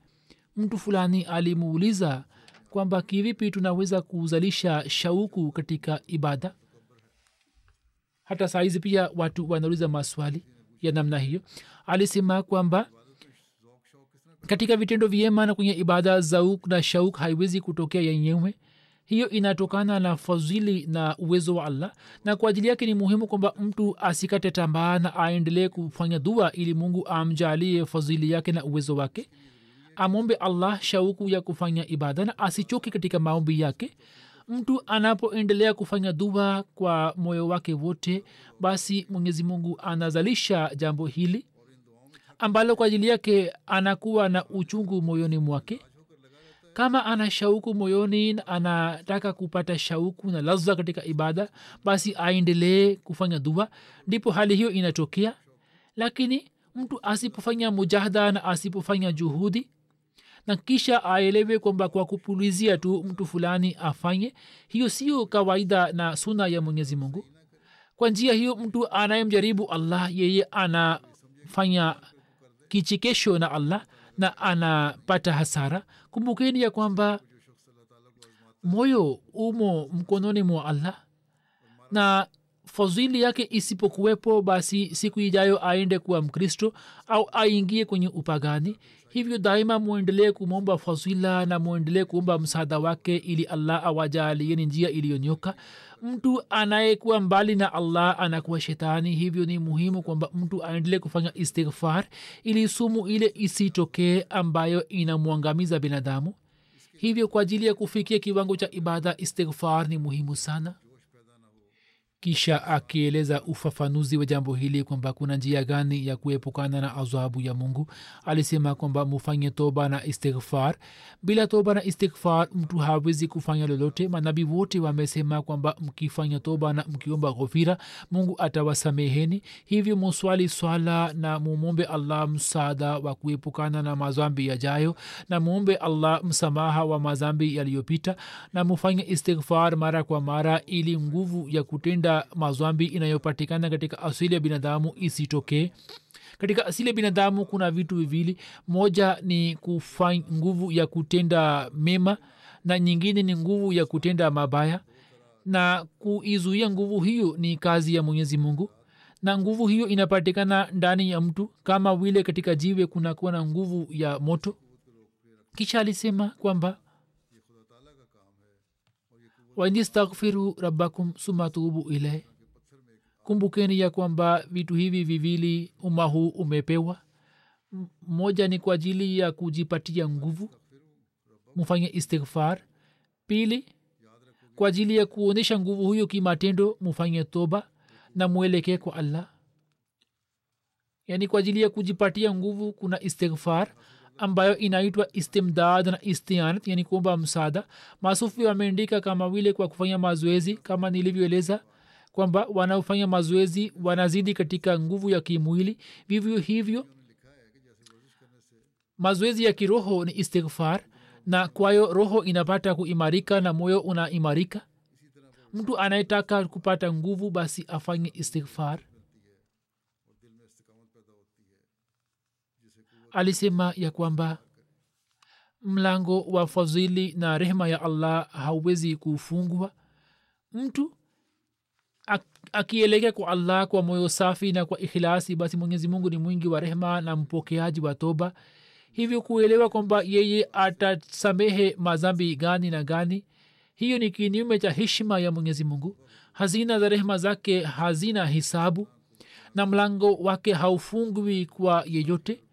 Mtu fulani alimuuliza kwamba kivipi tunaweza kuzalisha shauku katika ibada? Hata saizi pia watu wanauliza maswali ya namna hiyo. Alisema kwamba katika vitendo vyema na kwenye ibada zauk na shauk haiwezi kutokea yenyewe. Hiyo inatokana na fadhili na uwezo wa allah na kwa ajili yake ni muhimu kwamba mtu asikate tambaa na aendelee kufanya dua ili mungu amjalie fadhili yake na uwezo wake. Amwombe allah shauku ya kufanya ibada na asichoke katika maombi yake. Mtu anapoendelea kufanya dua kwa moyo wake wote basi mwenyezi mungu anazalisha jambo hili ambalo kwa ajili yake anakuwa na uchungu moyoni mwake. Kama ana shauku moyoni anataka kupata shauku na lazza katika ibada basi aendelee kufanya dua. Ndipo hali hiyo inatokea. Lakini mtu asipofanya mujahada na asipofanya juhudi na kisha aelewe kwamba kwa kupulizia tu mtu fulani afanye hiyo sio kawaida na suna ya mwenyezi mungu. Kwa njia hiyo mtu anayemjaribu allah yeye anafanya kichekesho na allah na anapata hasara kumbukeni ya kwamba moyo umo mkononi mwa allah na fadhili yake isipokuwepo basi siku ijayo aende kuwa mkristo au aingie kwenye upagani. Hivyo daima mwendelee kumwomba fadhila na mwendelee kuomba msaada wake ili allah awajalieni njia iliyonyoka mtu anayekuwa mbali na allah anakuwa shetani. Hivyo ni muhimu kwamba mtu aendelee kufanya istighfar ili sumu ile isitokee ambayo inamwangamiza binadamu. Hivyo kwa ajili ya kufikia kiwango cha ibada istighfar ni muhimu sana kisha akieleza ufafanuzi wa jambo hili kwamba kuna njia gani ya kuepukana na adhabu ya mungu. Alisema kwamba mufanye toba na istighfar. Bila toba na istighfar mtu hawezi kufanya lolote. Manabii wote wamesema kwamba mkifanya toba na mkiomba ghofira mungu atawasameheni. Hivyo muswali swala na mumombe allah msaada wa kuepukana na mazambi yajayo na muombe allah msamaha wa mazambi yaliyopita na mufanye istighfar mara kwa mara ili nguvu ya kutenda mazwambi inayopatikana katika asili ya binadamu isitokee. Katika asili ya binadamu kuna vitu viwili. Moja ni kufanya nguvu ya kutenda mema na nyingine ni nguvu ya kutenda mabaya. Na kuizuia nguvu hiyo ni kazi ya mwenyezi mungu. Na nguvu hiyo inapatikana ndani ya mtu. Kama vile katika jiwe kunakuwa na nguvu ya moto. Kisha alisema kwamba wainistaghfiru rabbakum suma tubu ilaih kumbukeni ya kwamba vitu hivi viwili umma huu umepewa. Moja ni kwa ajili ya kujipatia nguvu mufanye istighfar. Pili kwa ajili ya kuonyesha nguvu huyo kimatendo mufanye toba na mwelekee kwa allah. Yaani kwa ajili ya kujipatia nguvu kuna istighfar ambayo inaitwa istimdad na istianat yani kuomba msaada. Masufi wameandika kama vile kwa kufanya mazoezi kama nilivyoeleza kwamba wanaofanya mazoezi wanazidi katika nguvu ya kimwili. Vivyo hivyo mazoezi ya kiroho ni istighfar na kwayo roho inapata kuimarika na moyo unaimarika. Mtu anayetaka kupata nguvu basi afanye istighfar alisema ya kwamba mlango wa fadhili na rehma ya allah hauwezi kufungwa. Mtu akielekea kwa allah kwa moyo safi na kwa ikhilasi basi mwenyezi mungu ni mwingi wa rehma na mpokeaji wa toba. Hivyo kuelewa kwamba yeye atasamehe mazambi gani na gani hiyo ni kinyume cha heshima ya mwenyezi mungu. Hazina za rehema zake hazina hisabu na mlango wake haufungwi kwa yeyote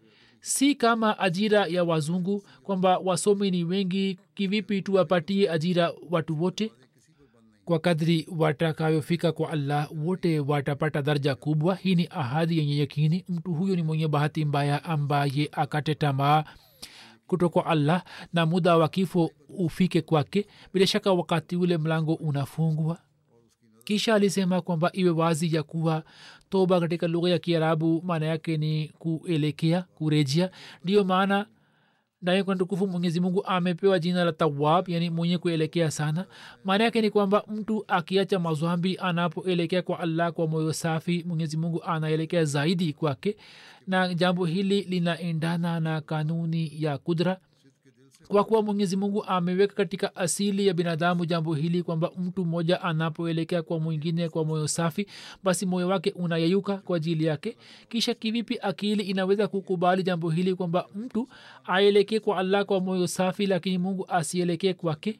si kama ajira ya wazungu kwamba wasomi ni wengi kivipi tuwapatie ajira watu wote? Kwa kadri watakayofika kwa allah wote watapata daraja kubwa. Hii ni ahadi yenye yakini mtu huyo ni mwenye bahati mbaya ambaye akate tamaa kutoka allah na muda wa kifo ufike kwake. Bila shaka wakati ule mlango unafungwa kisha alisema kwamba iwe wazi ya kuwa toba katika lugha ya kiarabu maana yake ni kuelekea kurejea. Ndiyo maana naye kwa tukufu mwenyezi mungu amepewa jina la tawab yani mwenye kuelekea sana. Maana yake ni kwamba mtu akiacha mazwambi anapoelekea kwa allah kwa moyo safi mwenyezi mungu anaelekea zaidi kwake. Na jambo hili linaendana na kanuni ya kudra kwa kuwa mwenyezi mungu ameweka katika asili ya binadamu jambo hili kwamba mtu mmoja anapoelekea kwa mwingine kwa moyo safi basi moyo wake unayeyuka kwa ajili yake. Kisha kivipi akili inaweza kukubali jambo hili kwamba mtu aelekee kwa allah kwa moyo safi lakini mungu asielekee kwake?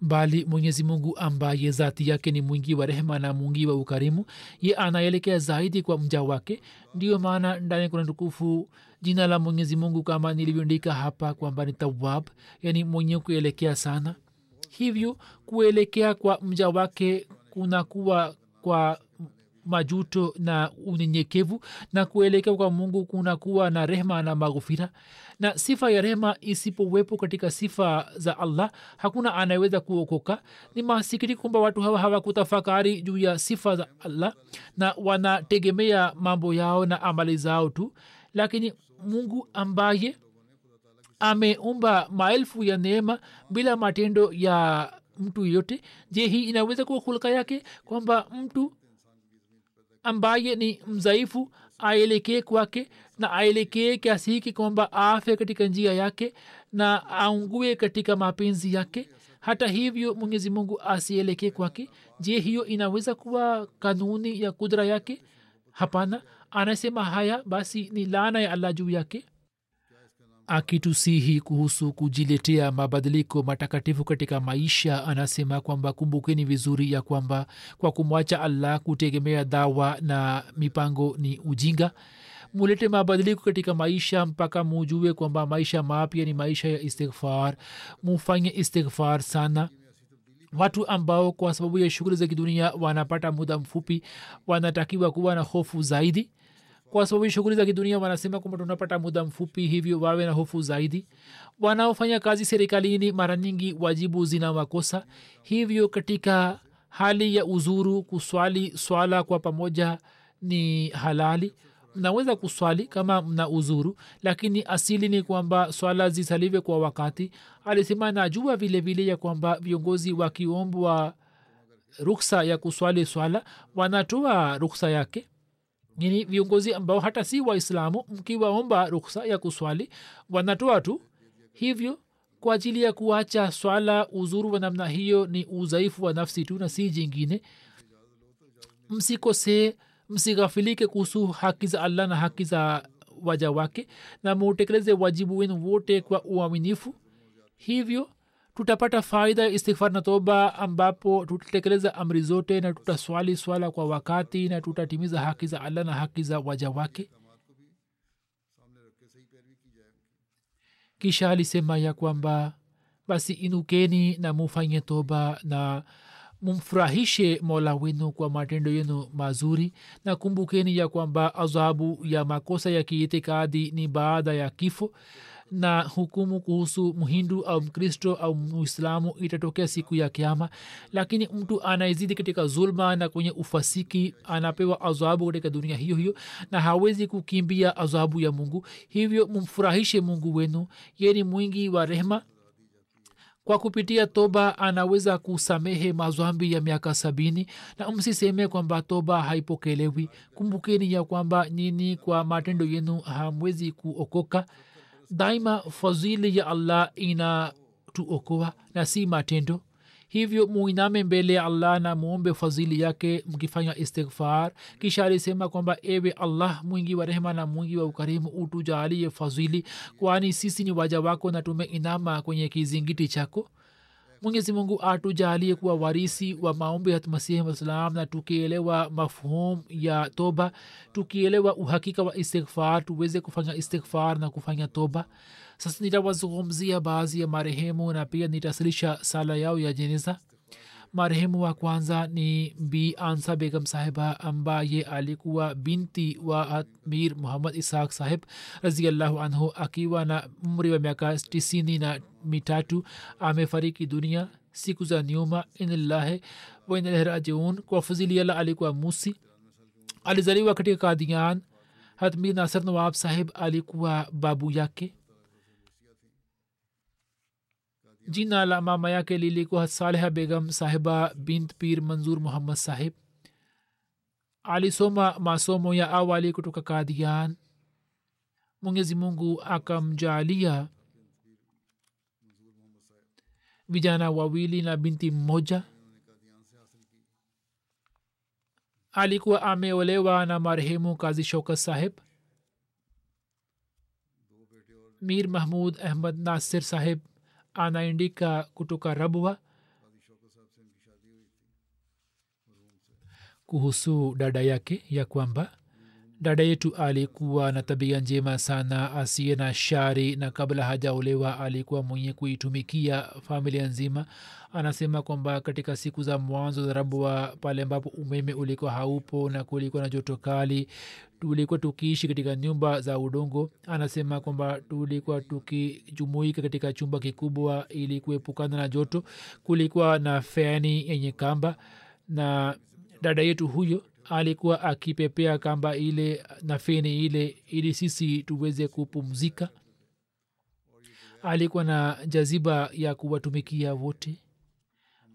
Bali mwenyezi mungu ambaye zati yake ni mwingi wa rehema na mwingi wa ukarimu ye anaelekea zaidi kwa mja wake. Ndiyo maana ndani kuna tukufu jina la mwenyezi mungu kama nilivyoandika hapa kwamba ni tawab yani mwenye kuelekea sana. Hivyo kuelekea kwa mja wake kunakuwa kwa majuto na unyenyekevu na kuelekea kwa mungu kunakuwa na rehma na maghufira. Na sifa ya rehma isipowepo katika sifa za allah hakuna anayeweza kuokoka. Ni masikiti kwamba watu hawa hawakutafakari juu ya sifa za allah na wanategemea mambo yao na amali zao tu. Lakini mungu ambaye ameumba maelfu ya neema bila matendo ya mtu yote je hii inaweza kuwa hulka yake kwamba mtu ambaye ni mzaifu aelekee kwake na aelekee kiasi hiki kwamba afe katika njia yake na aungue katika mapenzi yake? Hata hivyo mwenyezi mungu asielekee kwake. Je hiyo inaweza kuwa kanuni ya kudra yake? Hapana anasema haya basi ni laana ya allah juu yake akitusihi kuhusu kujiletea mabadiliko matakatifu katika maisha. Anasema kwamba kumbukeni vizuri ya kwamba kwa kumwacha allah kutegemea dawa na mipango ni ujinga. Mulete mabadiliko katika maisha mpaka mujue kwamba maisha mapya ni maisha ya istighfar. Mufanye istighfar sana. Watu ambao kwa sababu ya shughuli za kidunia wanapata muda mfupi wanatakiwa kuwa na hofu zaidi kwa sababu shughuli za kidunia wanasema kwamba tunapata muda mfupi hivyo wawe na hofu zaidi. Wanaofanya kazi serikalini mara nyingi wajibu zina hivyo katika hali ya uzuru kuswali swala kwa pamoja ni halali. Mnaweza kuswali kama mna uzuru lakini asili ni kwamba swala zisaliwe kwa wakati. Alisema najua vile vile ya kwamba viongozi wakiombwa ruksa ya kuswali swala wanatoa ruksa yake yani viongozi ambao hata si waislamu mkiwaomba ruksa ya kuswali wanatoa tu. Hivyo kwa ajili ya kuacha swala uzuru wa namna hiyo ni udhaifu wa nafsi tu na si jingine. Msikosee msighafilike kuhusu haki za allah na haki za waja wake na mutekeleze wajibu wenu wote kwa uaminifu. Hivyo tutapata faida istighfar na toba ambapo tutatekeleza amri zote na tutaswali swala kwa wakati na tutatimiza haki za allah na haki za waja wake. Kisha alisema ya kwamba basi inukeni na mufanye toba na mumfurahishe mola wenu kwa matendo yenu mazuri. Na kumbukeni ya kwamba adhabu ya makosa ya kiitikadi ni baada ya kifo na hukumu kuhusu mhindu au mkristo au muislamu itatokea siku ya kiama lakini mtu anaezidi katika zulma na kwenye ufasiki anapewa azabu katika dunia hiyo hiyo na hawezi kukimbia azabu ya mungu. Hivyo mumfurahishe mungu wenu. Yeni mwingi wa rehma kwa kupitia toba anaweza kusamehe mazwambi ya miaka sabini. Na msiseme kwamba toba haipokelewi. Kumbukeni ya kwamba nyini kwa matendo yenu hamwezi kuokoka daima fadhili ya allah inatuokoa na si matendo. Hivyo muiname mbele ya allah na muombe fadhili yake mkifanya istighfar. Kisha alisema kwamba ewe allah mwingi wa rehema na mwingi wa ukarimu utujaalie fadhili kwani sisi ni waja wako na tumeinama kwenye kizingiti chako mwenyezi mungu atujalie kuwa warisi wa maombi ya masihi salam na tukielewa mafhum ya toba tukielewa uhakika wa istighfar tuweze kufanya istighfar na kufanya toba. Sasa nitawazungumzia baadhi ya marehemu na pia nitasilisha sala yao ya jeneza marehemu wa kwanza ni bi ansa begam sahiba ambaye alikuwa binti wa mir muhammad ishaq sahib raziallahu anhu akiwa na umri wa miaka tisini na mitatu amefariki dunia siku za nyuma inillahi wainalehrajiun kwa fuziliala alikuwa musi alizaliwa katika kadian hatmir nasir nawab sahib alikuwa babu yake jina la mama yake lilikuwa saleha begam sahiba bint pir manzur muhammad sahib. Alisoma masomo ya awali kutoka kadian mwenyezi mungu akamjaalia vijana wawili na binti mmoja. Alikuwa ameolewa na marehemu kazi shokat saheb mir mahmud ahmad nasir saheb anaandika kutoka rabwa kuhusu dada yake ya kwamba dada yetu alikuwa na tabia njema sana asiye na shari na kabla hajaolewa alikuwa mwenye kuitumikia familia nzima. Anasema kwamba katika siku za mwanzo za rabwa pale ambapo umeme ulikuwa haupo na kulikuwa na joto kali tulikuwa tukiishi katika nyumba za udongo. Anasema kwamba tulikuwa tukijumuika katika chumba kikubwa ili kuepukana na joto. Kulikuwa na feni yenye kamba na dada yetu huyo alikuwa akipepea kamba ile na feni ile ili sisi tuweze kupumzika. Alikuwa na jaziba ya kuwatumikia wote.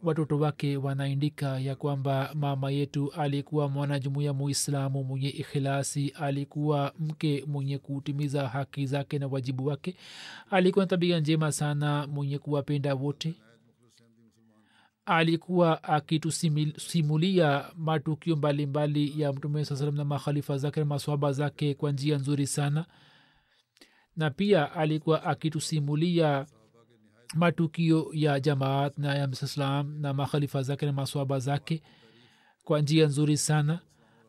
Watoto wake wanaandika ya kwamba mama yetu alikuwa mwanajumuya muislamu mwenye ikhilasi alikuwa mke mwenye kutimiza haki zake na wajibu wake. Alikuwa na tabia njema sana mwenye kuwapenda wote alikuwa akitusimulia matukio mbalimbali ya mtume saa salam na makhalifa zake na maswaba zake kwa njia nzuri sana. Na pia alikuwa akitusimulia matukio ya jamaat na ya msaslam na makhalifa zake na maswaba zake kwa njia nzuri sana.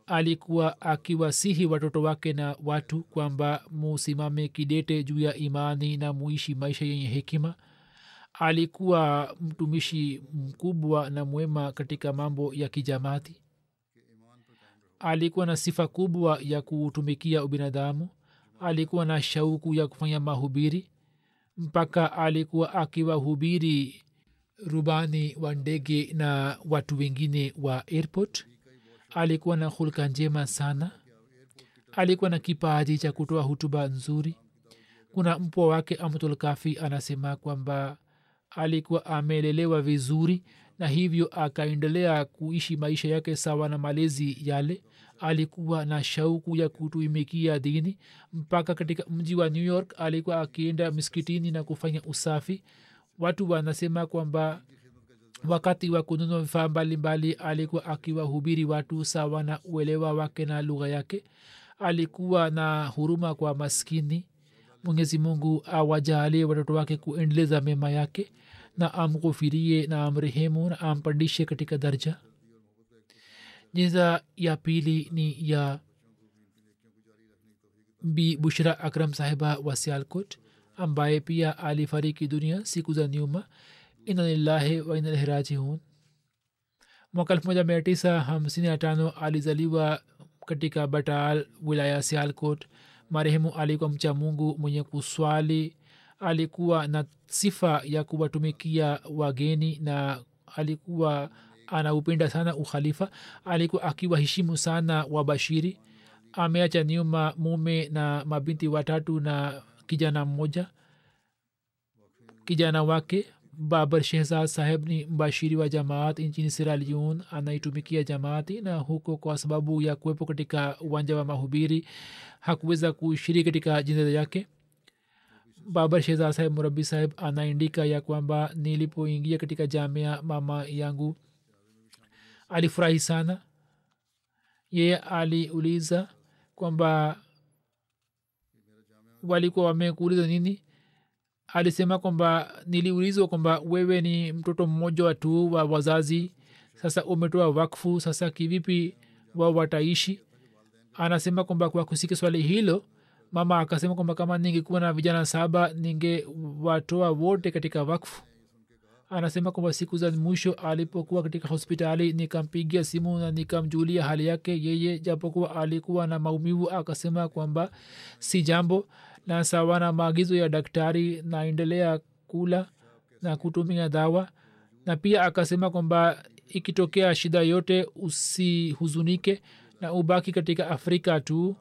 Alikuwa akiwasihi watoto wake na watu kwamba musimame kidete juu ya imani na muishi maisha yenye hekima alikuwa mtumishi mkubwa na mwema katika mambo ya kijamati alikuwa na sifa kubwa ya kuutumikia ubinadamu. Alikuwa na shauku ya kufanya mahubiri. Mpaka alikuwa akiwahubiri rubani wa ndege na watu wengine wa airport. Alikuwa na hulka njema sana. Alikuwa na kipaji cha kutoa hutuba nzuri. Kuna mpwa wake amtulkafi anasema kwamba alikuwa amelelewa vizuri na hivyo akaendelea kuishi maisha yake sawa na malezi yale. Alikuwa na shauku ya kutuimikia dini. Mpaka katika mji wa new york alikuwa akienda miskitini na kufanya usafi. Watu wanasema kwamba wakati wa kununua vifaa mbalimbali alikuwa akiwahubiri watu sawa na uelewa wake na lugha yake. Alikuwa na huruma kwa maskini mwenyezi mungu awajalie watoto wake kuendeleza mema yake na amghufirie na amrehemu na ampandishe katika darja jinza ya pili ni ya bi bushra akram sahiba wa sialkot ambaye pia alifariki dunia siku za nyuma. Inalillahi wa inalaihi rajiun. Mwaka elfu moja mia tisa hamsini na tano alizaliwa katika batal wilaya sialkot marehemu alikuwa mcha mungu mwenye kuswali alikuwa na sifa ya kuwatumikia wageni na alikuwa anaupenda sana ukhalifa. Alikuwa akiwaheshimu sana wabashiri. Ameacha nyuma mume na mabinti watatu na kijana mmoja kijana wake babar shehzad saheb ni mbashiri wa jamaat nchini siraliun anaitumikia jamaati na huko kwa sababu ya kuwepo katika uwanja wa mahubiri hakuweza kushiriki katika jineza yake babar shehzad saheb murabi saheb anaindika ya kwamba nilipoingia katika jamia mama yangu alifurahi sana yeye aliuliza kwamba walikuwa wamekuuliza nini alisema kwamba niliulizwa kwamba wewe ni mtoto mmoja tu wa wazazi. Sasa umetoa wakfu sasa kivipi wao wataishi? Anasema kwamba kwa kusiki swali hilo mama akasema kwamba kama ningekuwa na vijana saba ningewatoa wote katika wakfu. Anasema kwamba siku za mwisho alipokuwa katika hospitali nikampigia simu na nikamjulia hali yake yeye japokuwa alikuwa na maumivu akasema kwamba si jambo na sawa na maagizo ya daktari naendelea kula na kutumia dawa. Na pia akasema kwamba ikitokea shida yote usihuzunike na ubaki katika afrika tu.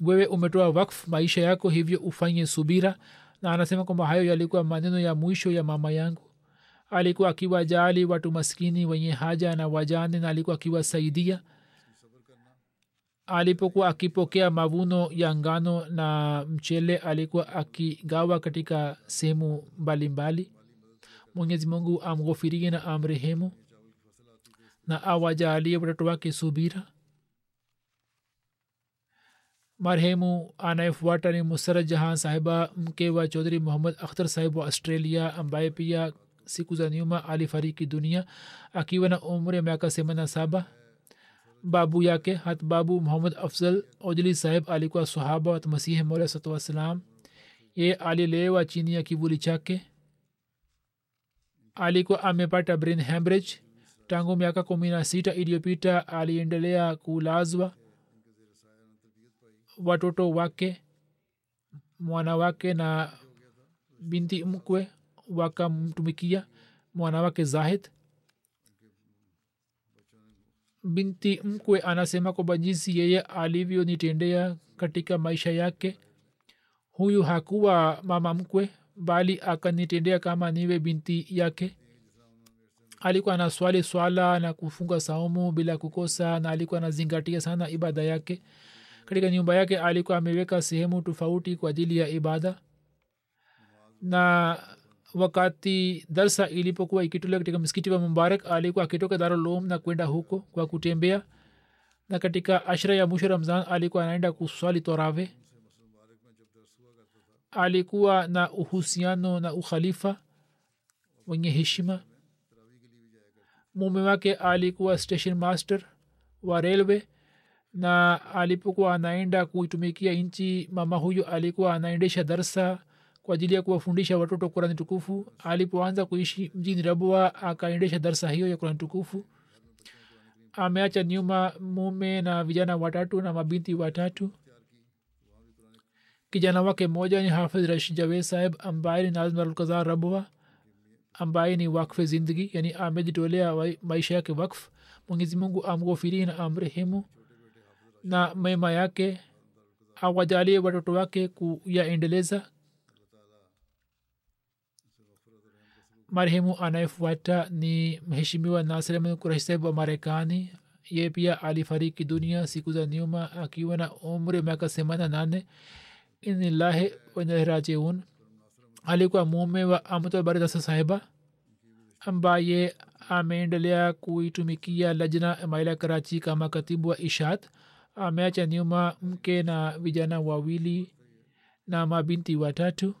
Wewe umetoa wakf maisha yako hivyo ufanye subira. Na anasema kwamba hayo yalikuwa maneno ya mwisho ya mama yangu. Alikuwa akiwajali watu maskini wenye haja na wajane na alikuwa akiwasaidia alipokuwa akipokea mavuno ya ngano na mchele alikuwa akigawa katika sehemu mbalimbali. Mwenyezi mungu amghofirie na amrehemu na awajalie watoto wake subira. Marehemu anayefuata ni musara jahan sahiba mke wa chaudhri muhammad akhtar sahib wa australia ambaye pia siku za nyuma alifariki dunia akiwa na umri ya miaka semana saba babu yake hat babu muhammad afzal ojli saheb alikuwa sahaba wa masihi mola satu wassalam ye alilelewa chini ya kivuli chake alikuwa amepata brain hemorrhage tangu miaka kumi na sita iliyopita aliendelea kulazwa watoto wake mwana wake na binti mkwe wakamtumikia mwana wake zahid binti mkwe anasema kwamba jinsi yeye alivyonitendea katika maisha yake huyu hakuwa mama mkwe bali akanitendea kama niwe binti yake. Alikuwa anaswali swala na kufunga saumu bila kukosa na alikuwa anazingatia sana ibada yake. Katika nyumba yake alikuwa ameweka sehemu tofauti kwa ajili ya ibada. Na wakati darsa ilipokuwa ikitolewa katika msikiti wa mubarak alikuwa akitoka darulum na kwenda huko kwa kutembea. Na katika ashra ya mwisho ramzan alikuwa anaenda kuswali torave alikuwa na uhusiano na ukhalifa wenye heshima. Mume wake alikuwa station master wa railway na alipokuwa anaenda kuitumikia nchi mama huyu alikuwa anaendesha darsa kwa ajili ya kuwafundisha watoto kurani tukufu. Alipoanza kuishi mjini rabua akaendesha darsa hiyo ya kurani tukufu. Ameacha nyuma mume na vijana watatu na mabinti watatu. Kijana wake mmoja ni hafidh rashid javed saheb ambaye ni nazm alkaza rabua ambaye ni wakfe zindagi yani amejitolea maisha yake wakf mwenyezi mungu amghofiri na amrehemu na mema yake awajalie watoto wake kuyaendeleza marehemu anayefuata ni mheshimiwa nasir kurashi saheb wa marekani. Ye pia alifariki dunia siku za nyuma akiwa na umri miaka themani nane. Inillahi wanarajiun alikuwa mume wa amtulbaridasa sahiba ambaye ameendelea kuitumikia lajna maila karachi kama katibu wa ishat ameacha nyuma mke na vijana wawili na mabinti watatu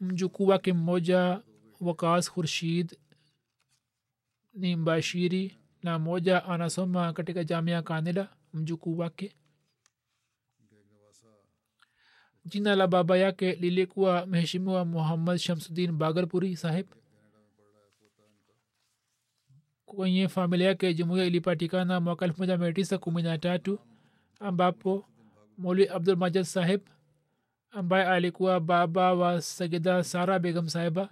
mjukuu wake mmoja wakas khurshid ni mbashiri na mmoja anasoma katika jamia kanila mjukuu wake. Jina la baba yake lilikuwa mheshimiwa muhammad shamsuddin bagarpuri saheb kwenye familia yake jumuia ilipatikana mwaka elfu moja mia tisa kumi na tatu ambapo moli abdul majid saheb ambaye alikuwa baba wa sagida sara begam sahiba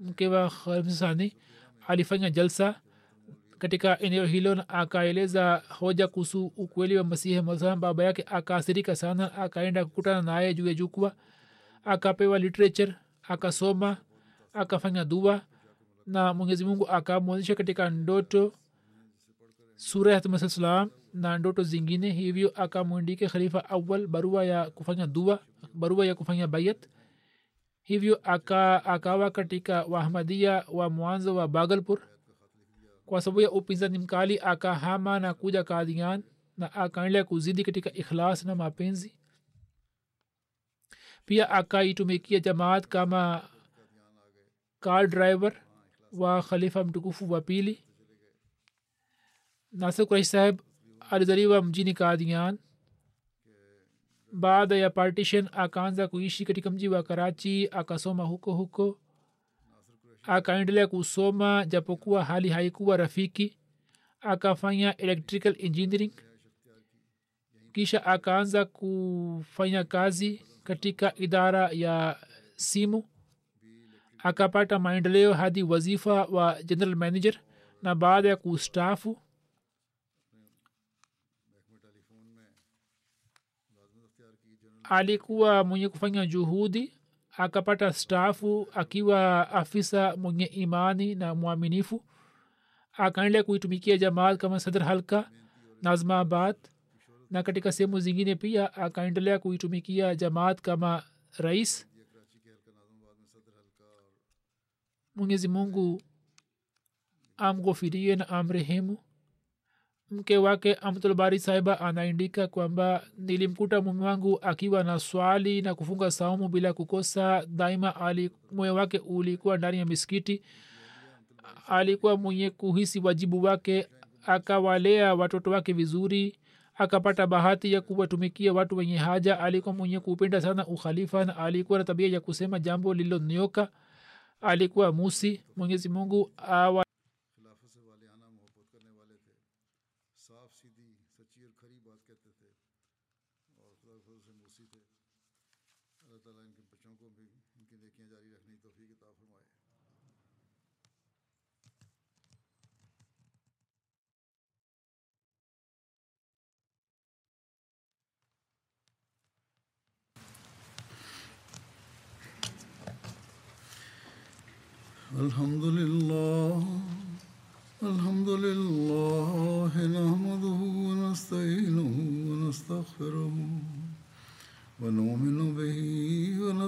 mke wa khamsani alifanya jalsa katika eneo hilo na akaeleza hoja kuhusu ukweli wa masihi masaa baba yake akaasirika sana akaenda kukutana naye juu ya jukwa akapewa literature akasoma akafanya dua na mwenyezi mungu akamwonyesha katika ndoto sura ya hatmasa salam na ndoto zingine hivyo akamwindike khalifa awal barua ya kufanya dua barua ya kufanya bayat. Hivyo aka, akawa katika wahmadia wa mwanzo wa bagalpur. Kwa sababu ya upinzani mkali akahama na kuja kadian na akaendelea kuzidi katika ikhlas na mapenzi. Pia akaitumikia jamaat kama car driver wa khalifa mtukufu wa pili nasir kuraish saheb alizaliwa mjini kadian baada ya partition akaanza kuishi katika mji wa karachi akasoma huko huko. Akaendelea kusoma japokuwa hali haikuwa rafiki. Akafanya electrical engineering. Kisha akaanza kufanya kazi katika idara ya simu. Akapata maendeleo hadi wazifa wa general manager na baada ya kustaafu alikuwa mwenye kufanya juhudi akapata stafu akiwa afisa mwenye imani na mwaminifu. Akaendelea kuitumikia jamaat kama sadr halka nazmabad na katika sehemu zingine pia akaendelea kuitumikia jamaat kama rais. Mwenyezi mungu amghofirie na amrehemu mke wake amtulbari sahiba anaandika kwamba nilimkuta mume wangu akiwa na swali na kufunga saumu bila kukosa. Daima ali moyo wake ulikuwa ndani ya miskiti alikuwa mwenye kuhisi wajibu wake akawalea watoto wake vizuri akapata bahati ya kuwatumikia watu wenye haja. Alikuwa mwenye kupenda sana ukhalifa na alikuwa na tabia ya kusema jambo lililonyoka. Alikuwa musi. Mwenyezi mungu awa الحمد لله الحمد لله نحمده ونستعينه ونستغفره ونؤمن به